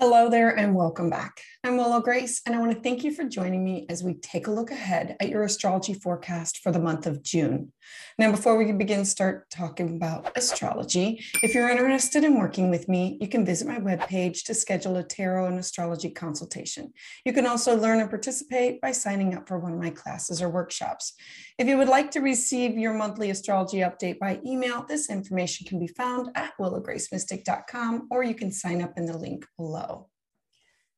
Hello there and welcome back. I'm Willow Grace, and I want to thank you for joining me as we take a look ahead at your astrology forecast for the month of June. Now, before we begin, start talking about astrology, if you're interested in working with me, you can visit my webpage to schedule a tarot and astrology consultation. You can also learn and participate by signing up for one of my classes or workshops. If you would like to receive your monthly astrology update by email, this information can be found at willowgracemystic.com or you can sign up in the link below.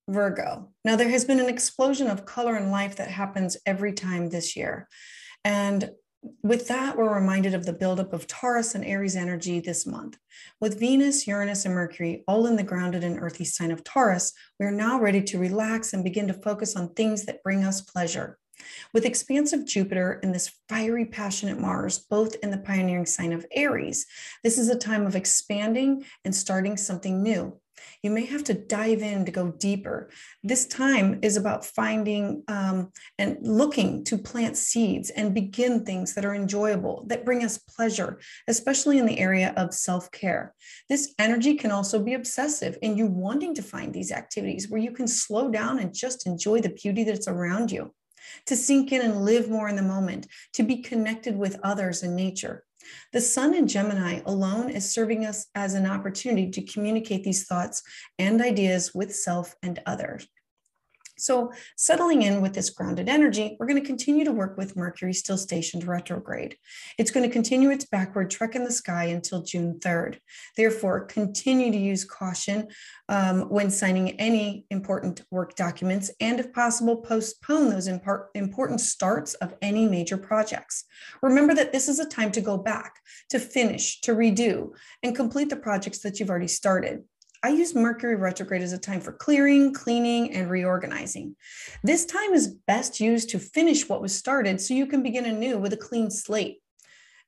Virgo. Now, there has been an explosion of color and life that happens every time this year. And with that, we're reminded of the buildup of Taurus and Aries energy this month. With Venus, Uranus, and Mercury all in the grounded and earthy sign of Taurus, we are now ready to relax and begin to focus on things that bring us pleasure. With expansive Jupiter and this fiery, passionate Mars, both in the pioneering sign of Aries, this is a time of expanding and starting something new. You may have to dive in to go deeper. This time is about finding um, and looking to plant seeds and begin things that are enjoyable, that bring us pleasure, especially in the area of self care. This energy can also be obsessive in you wanting to find these activities where you can slow down and just enjoy the beauty that's around you to sink in and live more in the moment, to be connected with others and nature. The sun in Gemini alone is serving us as an opportunity to communicate these thoughts and ideas with self and others. So, settling in with this grounded energy, we're going to continue to work with Mercury still stationed retrograde. It's going to continue its backward trek in the sky until June 3rd. Therefore, continue to use caution um, when signing any important work documents, and if possible, postpone those important starts of any major projects. Remember that this is a time to go back, to finish, to redo, and complete the projects that you've already started. I use Mercury retrograde as a time for clearing, cleaning, and reorganizing. This time is best used to finish what was started so you can begin anew with a clean slate.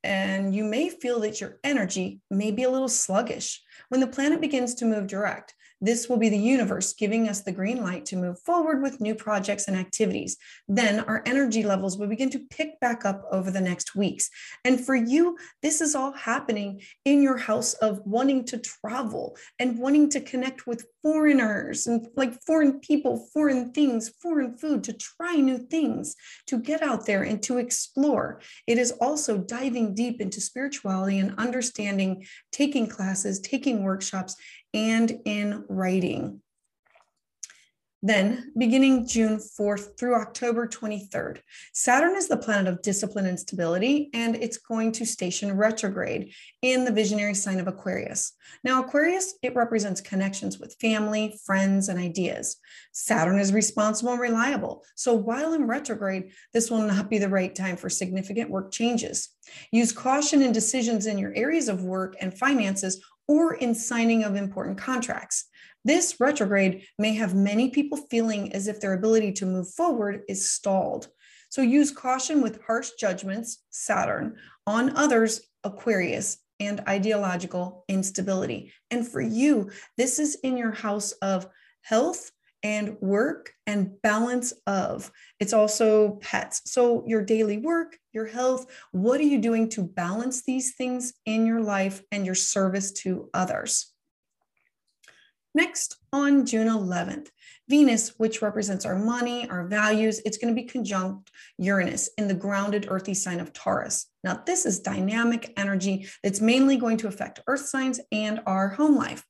And you may feel that your energy may be a little sluggish. When the planet begins to move direct, this will be the universe giving us the green light to move forward with new projects and activities. Then our energy levels will begin to pick back up over the next weeks. And for you, this is all happening in your house of wanting to travel and wanting to connect with foreigners and like foreign people, foreign things, foreign food, to try new things, to get out there and to explore. It is also diving deep into spirituality and understanding, taking classes, taking workshops, and in writing. Then, beginning June 4th through October 23rd, Saturn is the planet of discipline and stability, and it's going to station retrograde in the visionary sign of Aquarius. Now, Aquarius, it represents connections with family, friends, and ideas. Saturn is responsible and reliable. So, while in retrograde, this will not be the right time for significant work changes. Use caution in decisions in your areas of work and finances or in signing of important contracts. This retrograde may have many people feeling as if their ability to move forward is stalled. So use caution with harsh judgments, Saturn, on others, Aquarius, and ideological instability. And for you, this is in your house of health and work and balance of. It's also pets. So, your daily work, your health, what are you doing to balance these things in your life and your service to others? Next, on June 11th, Venus, which represents our money, our values, it's going to be conjunct Uranus in the grounded earthy sign of Taurus. Now, this is dynamic energy that's mainly going to affect earth signs and our home life.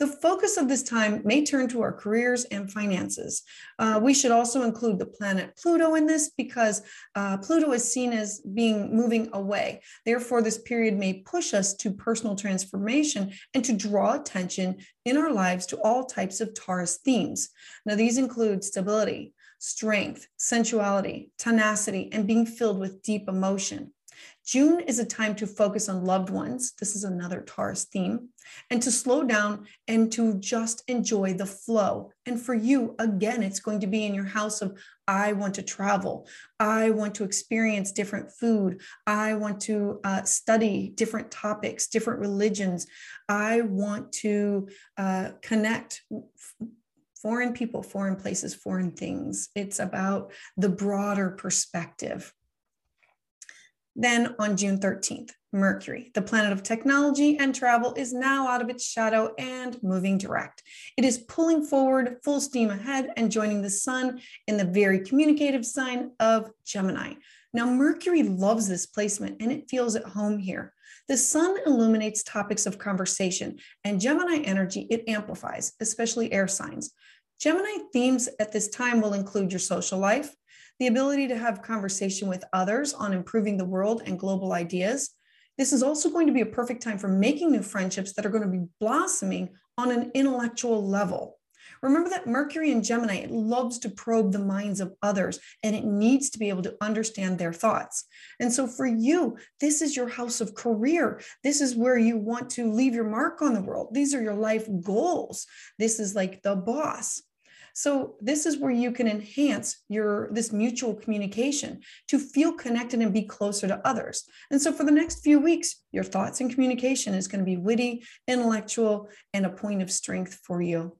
The focus of this time may turn to our careers and finances. Uh, we should also include the planet Pluto in this because uh, Pluto is seen as being moving away. Therefore, this period may push us to personal transformation and to draw attention in our lives to all types of Taurus themes. Now, these include stability, strength, sensuality, tenacity, and being filled with deep emotion. June is a time to focus on loved ones. This is another Taurus theme, and to slow down and to just enjoy the flow. And for you, again, it's going to be in your house of I want to travel. I want to experience different food. I want to uh, study different topics, different religions. I want to uh, connect foreign people, foreign places, foreign things. It's about the broader perspective. Then on June 13th, Mercury, the planet of technology and travel, is now out of its shadow and moving direct. It is pulling forward full steam ahead and joining the sun in the very communicative sign of Gemini. Now, Mercury loves this placement and it feels at home here. The sun illuminates topics of conversation, and Gemini energy it amplifies, especially air signs. Gemini themes at this time will include your social life, the ability to have conversation with others on improving the world and global ideas. This is also going to be a perfect time for making new friendships that are going to be blossoming on an intellectual level. Remember that Mercury in Gemini, it loves to probe the minds of others and it needs to be able to understand their thoughts. And so for you, this is your house of career. This is where you want to leave your mark on the world. These are your life goals. This is like the boss. So this is where you can enhance your this mutual communication to feel connected and be closer to others. And so for the next few weeks, your thoughts and communication is going to be witty, intellectual, and a point of strength for you.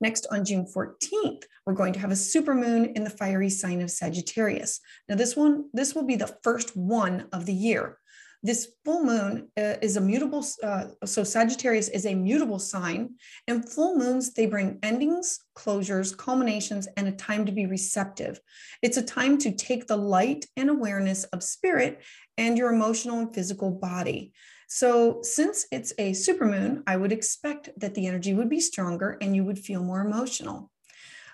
Next, on June 14th, we're going to have a supermoon in the fiery sign of Sagittarius. Now, this one, this will be the first one of the year. This full moon uh, is a mutable, uh, so Sagittarius is a mutable sign, and full moons, they bring endings, closures, culminations, and a time to be receptive. It's a time to take the light and awareness of spirit and your emotional and physical body. So, since it's a supermoon, I would expect that the energy would be stronger and you would feel more emotional.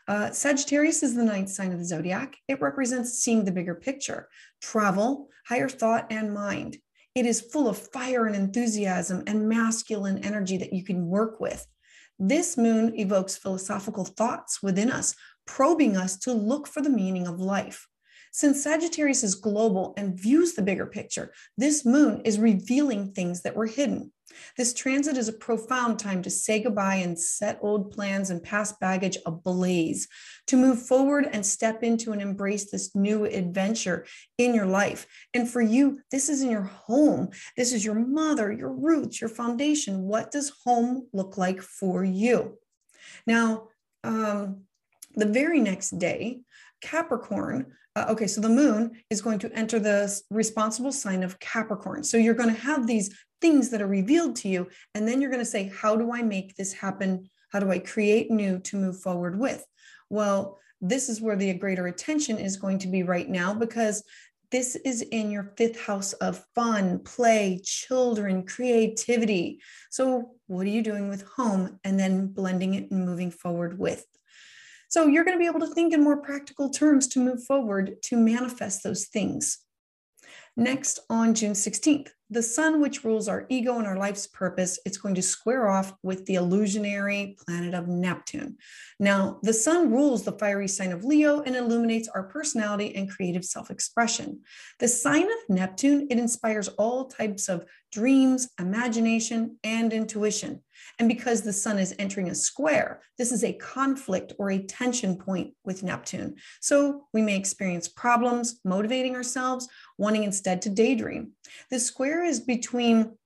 Uh, Sagittarius is the ninth sign of the zodiac. It represents seeing the bigger picture, travel, higher thought, and mind. It is full of fire and enthusiasm and masculine energy that you can work with. This moon evokes philosophical thoughts within us, probing us to look for the meaning of life. Since Sagittarius is global and views the bigger picture, this moon is revealing things that were hidden. This transit is a profound time to say goodbye and set old plans and past baggage ablaze, to move forward and step into and embrace this new adventure in your life. And for you, this is in your home. This is your mother, your roots, your foundation. What does home look like for you? Now, um, the very next day, Capricorn uh, okay, so the moon is going to enter the responsible sign of Capricorn. So you're going to have these things that are revealed to you. And then you're going to say, how do I make this happen? How do I create new to move forward with? Well, this is where the greater attention is going to be right now because this is in your fifth house of fun, play, children, creativity. So, what are you doing with home and then blending it and moving forward with? So, you're going to be able to think in more practical terms to move forward to manifest those things. Next, on June 16th, the sun, which rules our ego and our life's purpose, it's going to square off with the illusionary planet of Neptune. Now, the sun rules the fiery sign of Leo and illuminates our personality and creative self expression. The sign of Neptune, it inspires all types of dreams, imagination, and intuition. And because the sun is entering a square, this is a conflict or a tension point with Neptune. So we may experience problems motivating ourselves, wanting instead to daydream. The square is between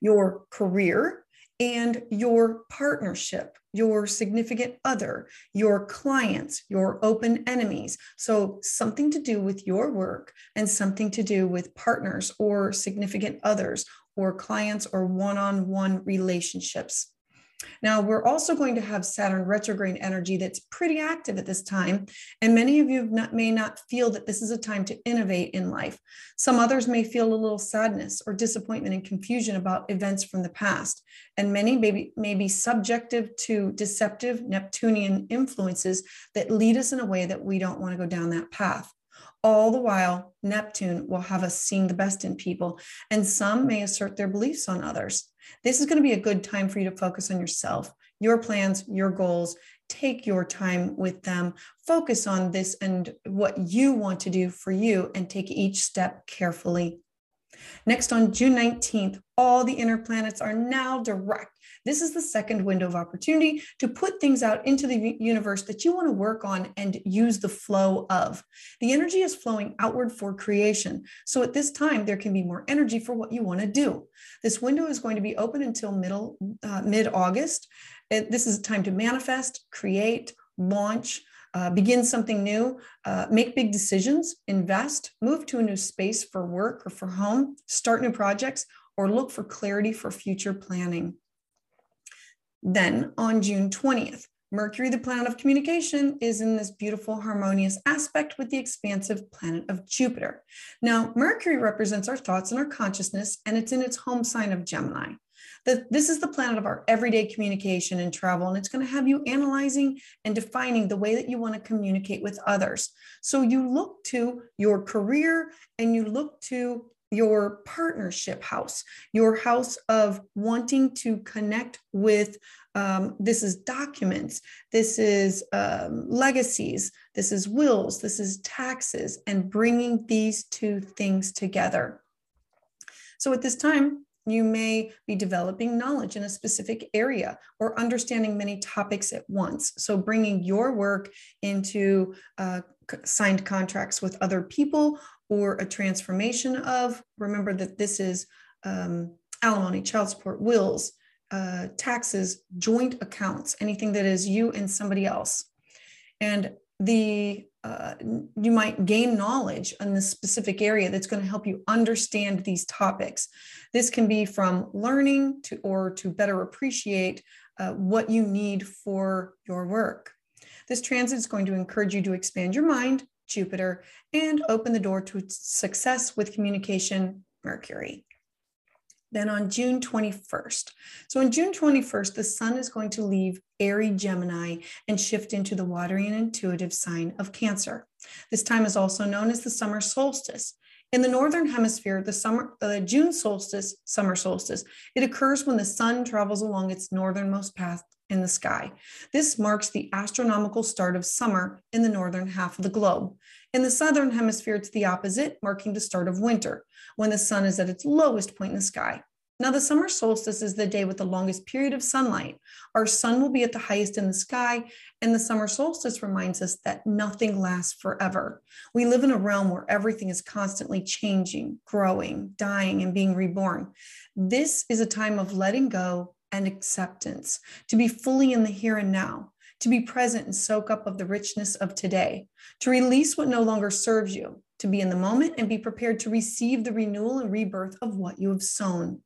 your career and your partnership, your significant other, your clients, your open enemies. So, something to do with your work and something to do with partners or significant others or clients or one on one relationships. Now, we're also going to have Saturn retrograde energy that's pretty active at this time. And many of you not, may not feel that this is a time to innovate in life. Some others may feel a little sadness or disappointment and confusion about events from the past. And many may be, may be subjective to deceptive Neptunian influences that lead us in a way that we don't want to go down that path. All the while, Neptune will have us seeing the best in people, and some may assert their beliefs on others. This is going to be a good time for you to focus on yourself, your plans, your goals. Take your time with them, focus on this and what you want to do for you, and take each step carefully. Next, on June 19th, all the inner planets are now direct this is the second window of opportunity to put things out into the universe that you want to work on and use the flow of. The energy is flowing outward for creation. So at this time, there can be more energy for what you want to do. This window is going to be open until middle uh, mid August. This is a time to manifest, create, launch, uh, begin something new, uh, make big decisions, invest, move to a new space for work or for home, start new projects, or look for clarity for future planning. Then on June 20th, Mercury, the planet of communication, is in this beautiful harmonious aspect with the expansive planet of Jupiter. Now, Mercury represents our thoughts and our consciousness, and it's in its home sign of Gemini. The, this is the planet of our everyday communication and travel, and it's going to have you analyzing and defining the way that you want to communicate with others. So you look to your career and you look to your partnership house, your house of wanting to connect with. Um, this is documents, this is um, legacies, this is wills, this is taxes, and bringing these two things together. So at this time, you may be developing knowledge in a specific area or understanding many topics at once. So, bringing your work into uh, signed contracts with other people or a transformation of, remember that this is um, alimony, child support, wills, uh, taxes, joint accounts, anything that is you and somebody else. And the uh, you might gain knowledge in this specific area that's going to help you understand these topics. This can be from learning to or to better appreciate uh, what you need for your work. This transit is going to encourage you to expand your mind, Jupiter, and open the door to success with communication, Mercury. Then on June 21st. So on June 21st, the sun is going to leave airy Gemini and shift into the watery and intuitive sign of Cancer. This time is also known as the summer solstice. In the northern hemisphere, the summer, the June solstice, summer solstice, it occurs when the sun travels along its northernmost path in the sky. This marks the astronomical start of summer in the northern half of the globe. In the southern hemisphere, it's the opposite, marking the start of winter, when the sun is at its lowest point in the sky. Now, the summer solstice is the day with the longest period of sunlight. Our sun will be at the highest in the sky, and the summer solstice reminds us that nothing lasts forever. We live in a realm where everything is constantly changing, growing, dying, and being reborn. This is a time of letting go and acceptance, to be fully in the here and now, to be present and soak up of the richness of today, to release what no longer serves you, to be in the moment and be prepared to receive the renewal and rebirth of what you have sown.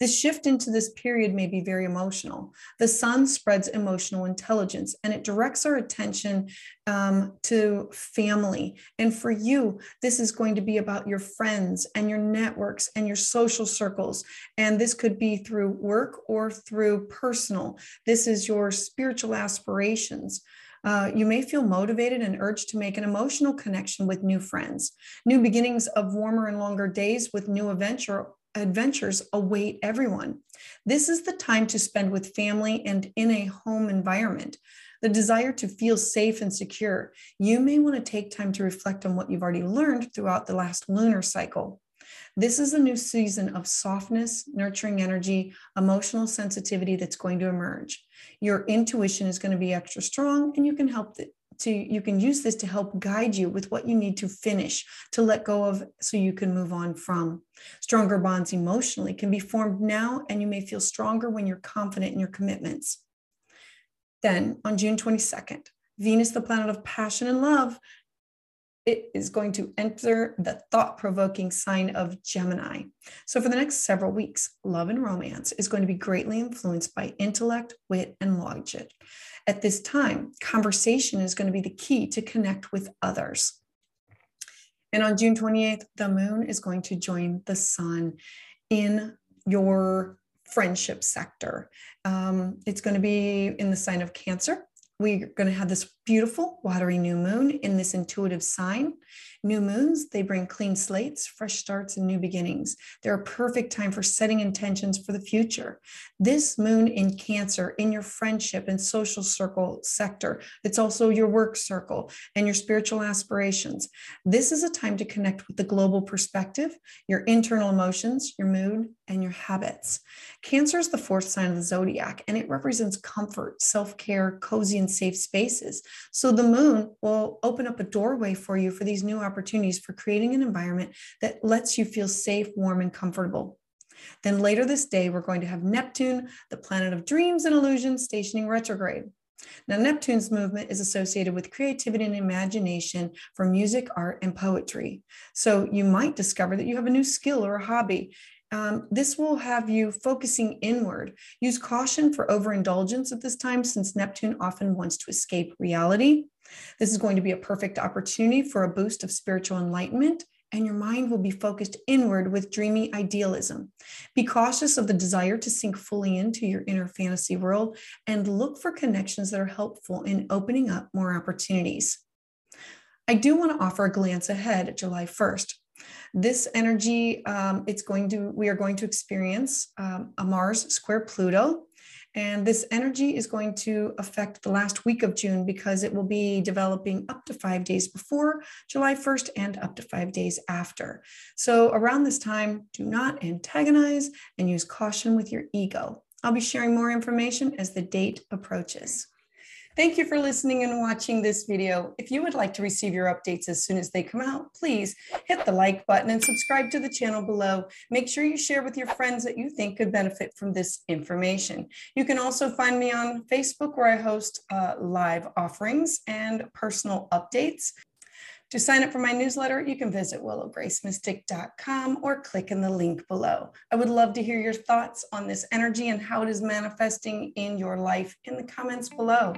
This shift into this period may be very emotional. The sun spreads emotional intelligence and it directs our attention um, to family. And for you, this is going to be about your friends and your networks and your social circles. And this could be through work or through personal. This is your spiritual aspirations. Uh, you may feel motivated and urged to make an emotional connection with new friends. New beginnings of warmer and longer days with new adventure adventures await everyone. This is the time to spend with family and in a home environment. The desire to feel safe and secure. You may want to take time to reflect on what you've already learned throughout the last lunar cycle. This is a new season of softness, nurturing energy, emotional sensitivity that's going to emerge. Your intuition is going to be extra strong, and you can help to you can use this to help guide you with what you need to finish to let go of so you can move on from. Stronger bonds emotionally can be formed now and you may feel stronger when you're confident in your commitments. Then on june 22nd venus the planet of passion and love it is going to enter the thought provoking sign of Gemini. So, for the next several weeks, love and romance is going to be greatly influenced by intellect, wit, and logic. At this time, conversation is going to be the key to connect with others. And on June 28th, the moon is going to join the sun in your friendship sector. Um, it's going to be in the sign of Cancer. We're going to have this beautiful watery new moon in this intuitive sign. New moons, they bring clean slates, fresh starts, and new beginnings. They're a perfect time for setting intentions for the future. This moon in Cancer, in your friendship and social circle sector, it's also your work circle and your spiritual aspirations. This is a time to connect with the global perspective, your internal emotions, your mood, and your habits. Cancer is the fourth sign of the zodiac, and it represents comfort, self care, cozy, and safe spaces. So the moon will open up a doorway for you for these new opportunities for creating an environment that lets you feel safe, warm, and comfortable. Then later this day, we're going to have Neptune, the planet of dreams and illusions, stationing retrograde. Now, Neptune's movement is associated with creativity and imagination for music, art, and poetry. So you might discover that you have a new skill or a hobby. Um, this will have you focusing inward. Use caution for overindulgence at this time, since Neptune often wants to escape reality. This is going to be a perfect opportunity for a boost of spiritual enlightenment and your mind will be focused inward with dreamy idealism. Be cautious of the desire to sink fully into your inner fantasy world and look for connections that are helpful in opening up more opportunities. I do want to offer a glance ahead at July 1st. This energy, um, it's going to, we are going to experience um, a Mars square Pluto and this energy is going to affect the last week of June because it will be developing up to five days before July 1st and up to five days after. So around this time, do not antagonize and use caution with your ego. I'll be sharing more information as the date approaches. Thank you for listening and watching this video. If you would like to receive your updates as soon as they come out, please hit the like button and subscribe to the channel below. Make sure you share with your friends that you think could benefit from this information. You can also find me on Facebook where I host uh, live offerings and personal updates. To sign up for my newsletter, you can visit willowgracemystic.com or click in the link below. I would love to hear your thoughts on this energy and how it is manifesting in your life in the comments below.